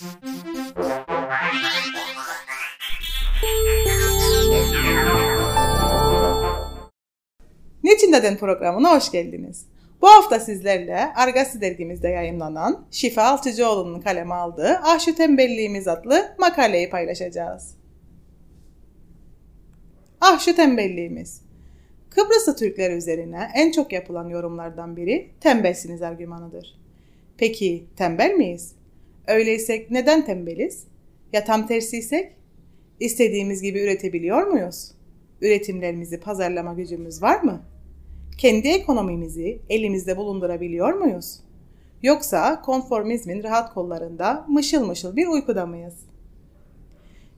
Niçin Neden programına hoş geldiniz. Bu hafta sizlerle Argasi dergimizde yayınlanan Şifa Altıcıoğlu'nun kaleme aldığı Ahşu Tembelliğimiz adlı makaleyi paylaşacağız. Ahşu Tembelliğimiz Kıbrıslı Türkler üzerine en çok yapılan yorumlardan biri tembelsiniz argümanıdır. Peki tembel miyiz? Öyleysek neden tembeliz? Ya tam tersiysek? İstediğimiz gibi üretebiliyor muyuz? Üretimlerimizi pazarlama gücümüz var mı? Kendi ekonomimizi elimizde bulundurabiliyor muyuz? Yoksa konformizmin rahat kollarında mışıl mışıl bir uykuda mıyız?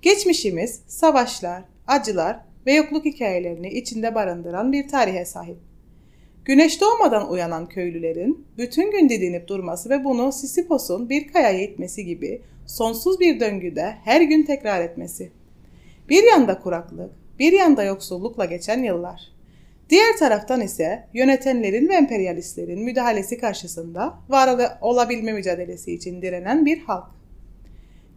Geçmişimiz savaşlar, acılar ve yokluk hikayelerini içinde barındıran bir tarihe sahip. Güneş doğmadan uyanan köylülerin bütün gün didinip durması ve bunu Sisyphos'un bir kayaya itmesi gibi sonsuz bir döngüde her gün tekrar etmesi. Bir yanda kuraklık, bir yanda yoksullukla geçen yıllar. Diğer taraftan ise yönetenlerin ve emperyalistlerin müdahalesi karşısında var olabilme mücadelesi için direnen bir halk.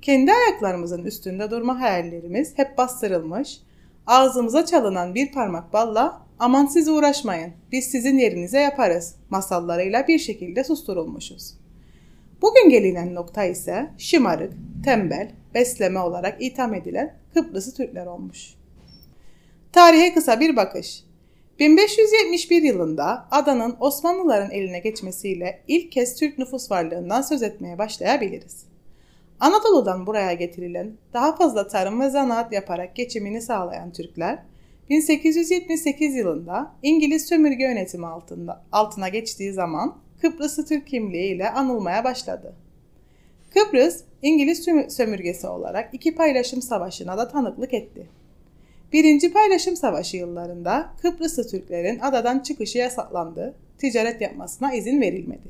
Kendi ayaklarımızın üstünde durma hayallerimiz hep bastırılmış, ağzımıza çalınan bir parmak balla aman siz uğraşmayın biz sizin yerinize yaparız masallarıyla bir şekilde susturulmuşuz. Bugün gelinen nokta ise şımarık, tembel, besleme olarak itham edilen Kıbrıslı Türkler olmuş. Tarihe kısa bir bakış. 1571 yılında adanın Osmanlıların eline geçmesiyle ilk kez Türk nüfus varlığından söz etmeye başlayabiliriz. Anadolu'dan buraya getirilen, daha fazla tarım ve zanaat yaparak geçimini sağlayan Türkler, 1878 yılında İngiliz sömürge yönetimi altında, altına geçtiği zaman Kıbrıs'ı Türk kimliği ile anılmaya başladı. Kıbrıs, İngiliz sömürgesi olarak iki paylaşım savaşına da tanıklık etti. Birinci paylaşım savaşı yıllarında Kıbrıslı Türklerin adadan çıkışı yasaklandı, ticaret yapmasına izin verilmedi.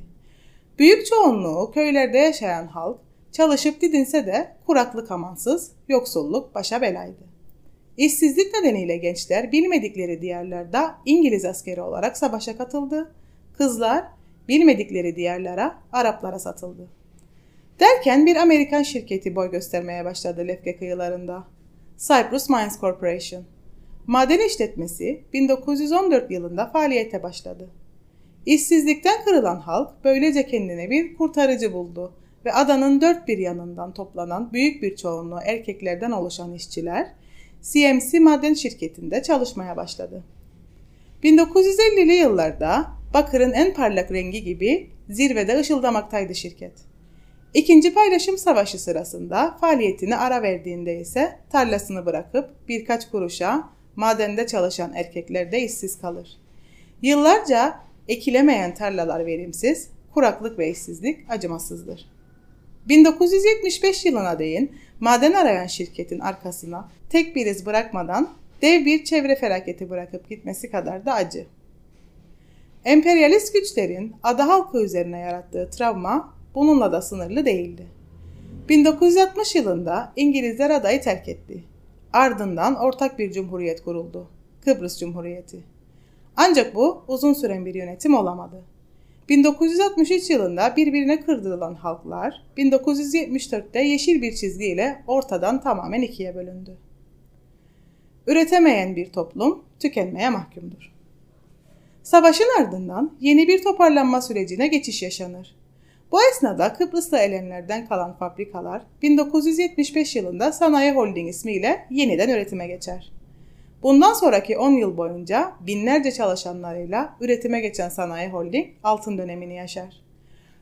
Büyük çoğunluğu köylerde yaşayan halk çalışıp didinse de kuraklık amansız, yoksulluk başa belaydı. İşsizlik nedeniyle gençler bilmedikleri diyarlarda İngiliz askeri olarak savaşa katıldı. Kızlar bilmedikleri diyarlara Araplara satıldı. Derken bir Amerikan şirketi boy göstermeye başladı Lefke kıyılarında. Cyprus Mines Corporation. Maden işletmesi 1914 yılında faaliyete başladı. İşsizlikten kırılan halk böylece kendine bir kurtarıcı buldu ve adanın dört bir yanından toplanan büyük bir çoğunluğu erkeklerden oluşan işçiler CMC Maden Şirketi'nde çalışmaya başladı. 1950'li yıllarda bakırın en parlak rengi gibi zirvede ışıldamaktaydı şirket. İkinci paylaşım savaşı sırasında faaliyetini ara verdiğinde ise tarlasını bırakıp birkaç kuruşa madende çalışan erkekler de işsiz kalır. Yıllarca ekilemeyen tarlalar verimsiz, kuraklık ve işsizlik acımasızdır. 1975 yılına değin maden arayan şirketin arkasına tek bir iz bırakmadan dev bir çevre felaketi bırakıp gitmesi kadar da acı. Emperyalist güçlerin ada halkı üzerine yarattığı travma bununla da sınırlı değildi. 1960 yılında İngilizler adayı terk etti. Ardından ortak bir cumhuriyet kuruldu. Kıbrıs Cumhuriyeti. Ancak bu uzun süren bir yönetim olamadı. 1963 yılında birbirine kırdırılan halklar 1974'te yeşil bir çizgiyle ortadan tamamen ikiye bölündü. Üretemeyen bir toplum tükenmeye mahkumdur. Savaşın ardından yeni bir toparlanma sürecine geçiş yaşanır. Bu esnada Kıbrıs'ta elenlerden kalan fabrikalar 1975 yılında Sanayi Holding ismiyle yeniden üretime geçer. Bundan sonraki 10 yıl boyunca binlerce çalışanlarıyla üretime geçen Sanayi Holding altın dönemini yaşar.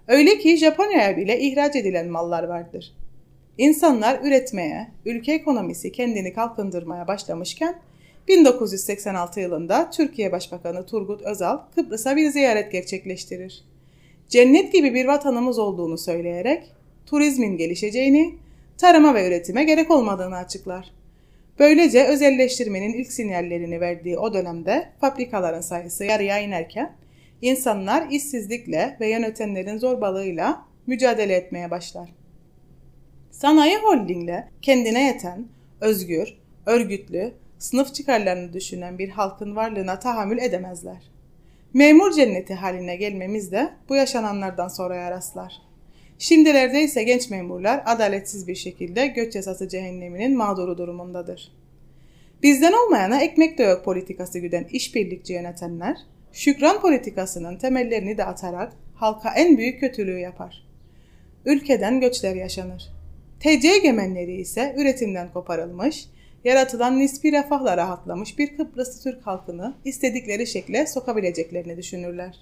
Öyle ki Japonya'ya bile ihraç edilen mallar vardır. İnsanlar üretmeye, ülke ekonomisi kendini kalkındırmaya başlamışken 1986 yılında Türkiye Başbakanı Turgut Özal Kıbrıs'a bir ziyaret gerçekleştirir. Cennet gibi bir vatanımız olduğunu söyleyerek turizmin gelişeceğini, tarıma ve üretime gerek olmadığını açıklar. Böylece özelleştirmenin ilk sinyallerini verdiği o dönemde fabrikaların sayısı yarıya inerken insanlar işsizlikle ve yönetenlerin zorbalığıyla mücadele etmeye başlar. Sanayi holdingle kendine yeten, özgür, örgütlü, sınıf çıkarlarını düşünen bir halkın varlığına tahammül edemezler. Memur cenneti haline gelmemiz de bu yaşananlardan sonraya rastlar. Şimdilerde ise genç memurlar adaletsiz bir şekilde göç yasası cehenneminin mağduru durumundadır. Bizden olmayana ekmek de yok politikası güden işbirlikçi yönetenler, şükran politikasının temellerini de atarak halka en büyük kötülüğü yapar. Ülkeden göçler yaşanır. TC egemenleri ise üretimden koparılmış, yaratılan nispi refahla rahatlamış bir Kıbrıslı Türk halkını istedikleri şekle sokabileceklerini düşünürler.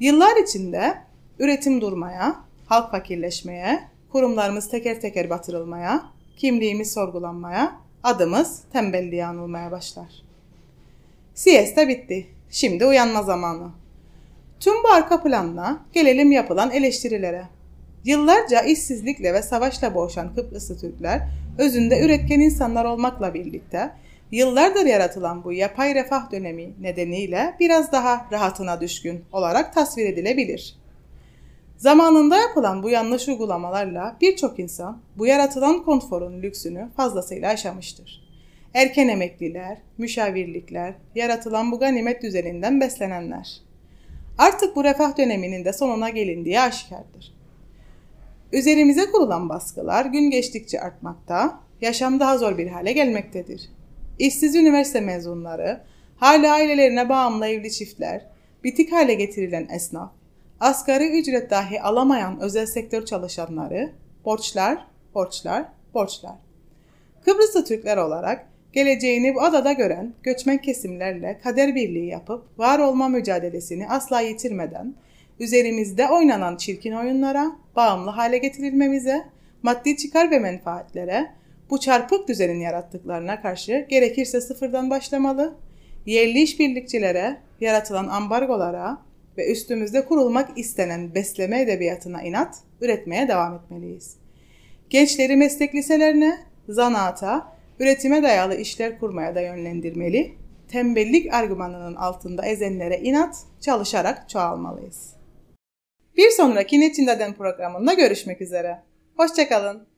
Yıllar içinde üretim durmaya, halk fakirleşmeye, kurumlarımız teker teker batırılmaya, kimliğimiz sorgulanmaya, adımız tembelliğe anılmaya başlar. Siesta bitti. Şimdi uyanma zamanı. Tüm bu arka planla gelelim yapılan eleştirilere. Yıllarca işsizlikle ve savaşla boğuşan Kıbrıslı Türkler özünde üretken insanlar olmakla birlikte yıllardır yaratılan bu yapay refah dönemi nedeniyle biraz daha rahatına düşkün olarak tasvir edilebilir. Zamanında yapılan bu yanlış uygulamalarla birçok insan bu yaratılan konforun lüksünü fazlasıyla aşamıştır. Erken emekliler, müşavirlikler, yaratılan bu ganimet düzeninden beslenenler. Artık bu refah döneminin de sonuna gelindiği aşikardır. Üzerimize kurulan baskılar gün geçtikçe artmakta, yaşam daha zor bir hale gelmektedir. İşsiz üniversite mezunları, hala ailelerine bağımlı evli çiftler, bitik hale getirilen esnaf, asgari ücret dahi alamayan özel sektör çalışanları, borçlar, borçlar, borçlar. Kıbrıslı Türkler olarak geleceğini bu adada gören göçmen kesimlerle kader birliği yapıp var olma mücadelesini asla yitirmeden üzerimizde oynanan çirkin oyunlara bağımlı hale getirilmemize, maddi çıkar ve menfaatlere, bu çarpık düzenin yarattıklarına karşı gerekirse sıfırdan başlamalı, yerli işbirlikçilere, yaratılan ambargolara ve üstümüzde kurulmak istenen besleme edebiyatına inat üretmeye devam etmeliyiz. Gençleri meslek liselerine, zanaata, üretime dayalı işler kurmaya da yönlendirmeli, tembellik argümanının altında ezenlere inat, çalışarak çoğalmalıyız. Bir sonraki Netindaden programında görüşmek üzere. Hoşçakalın.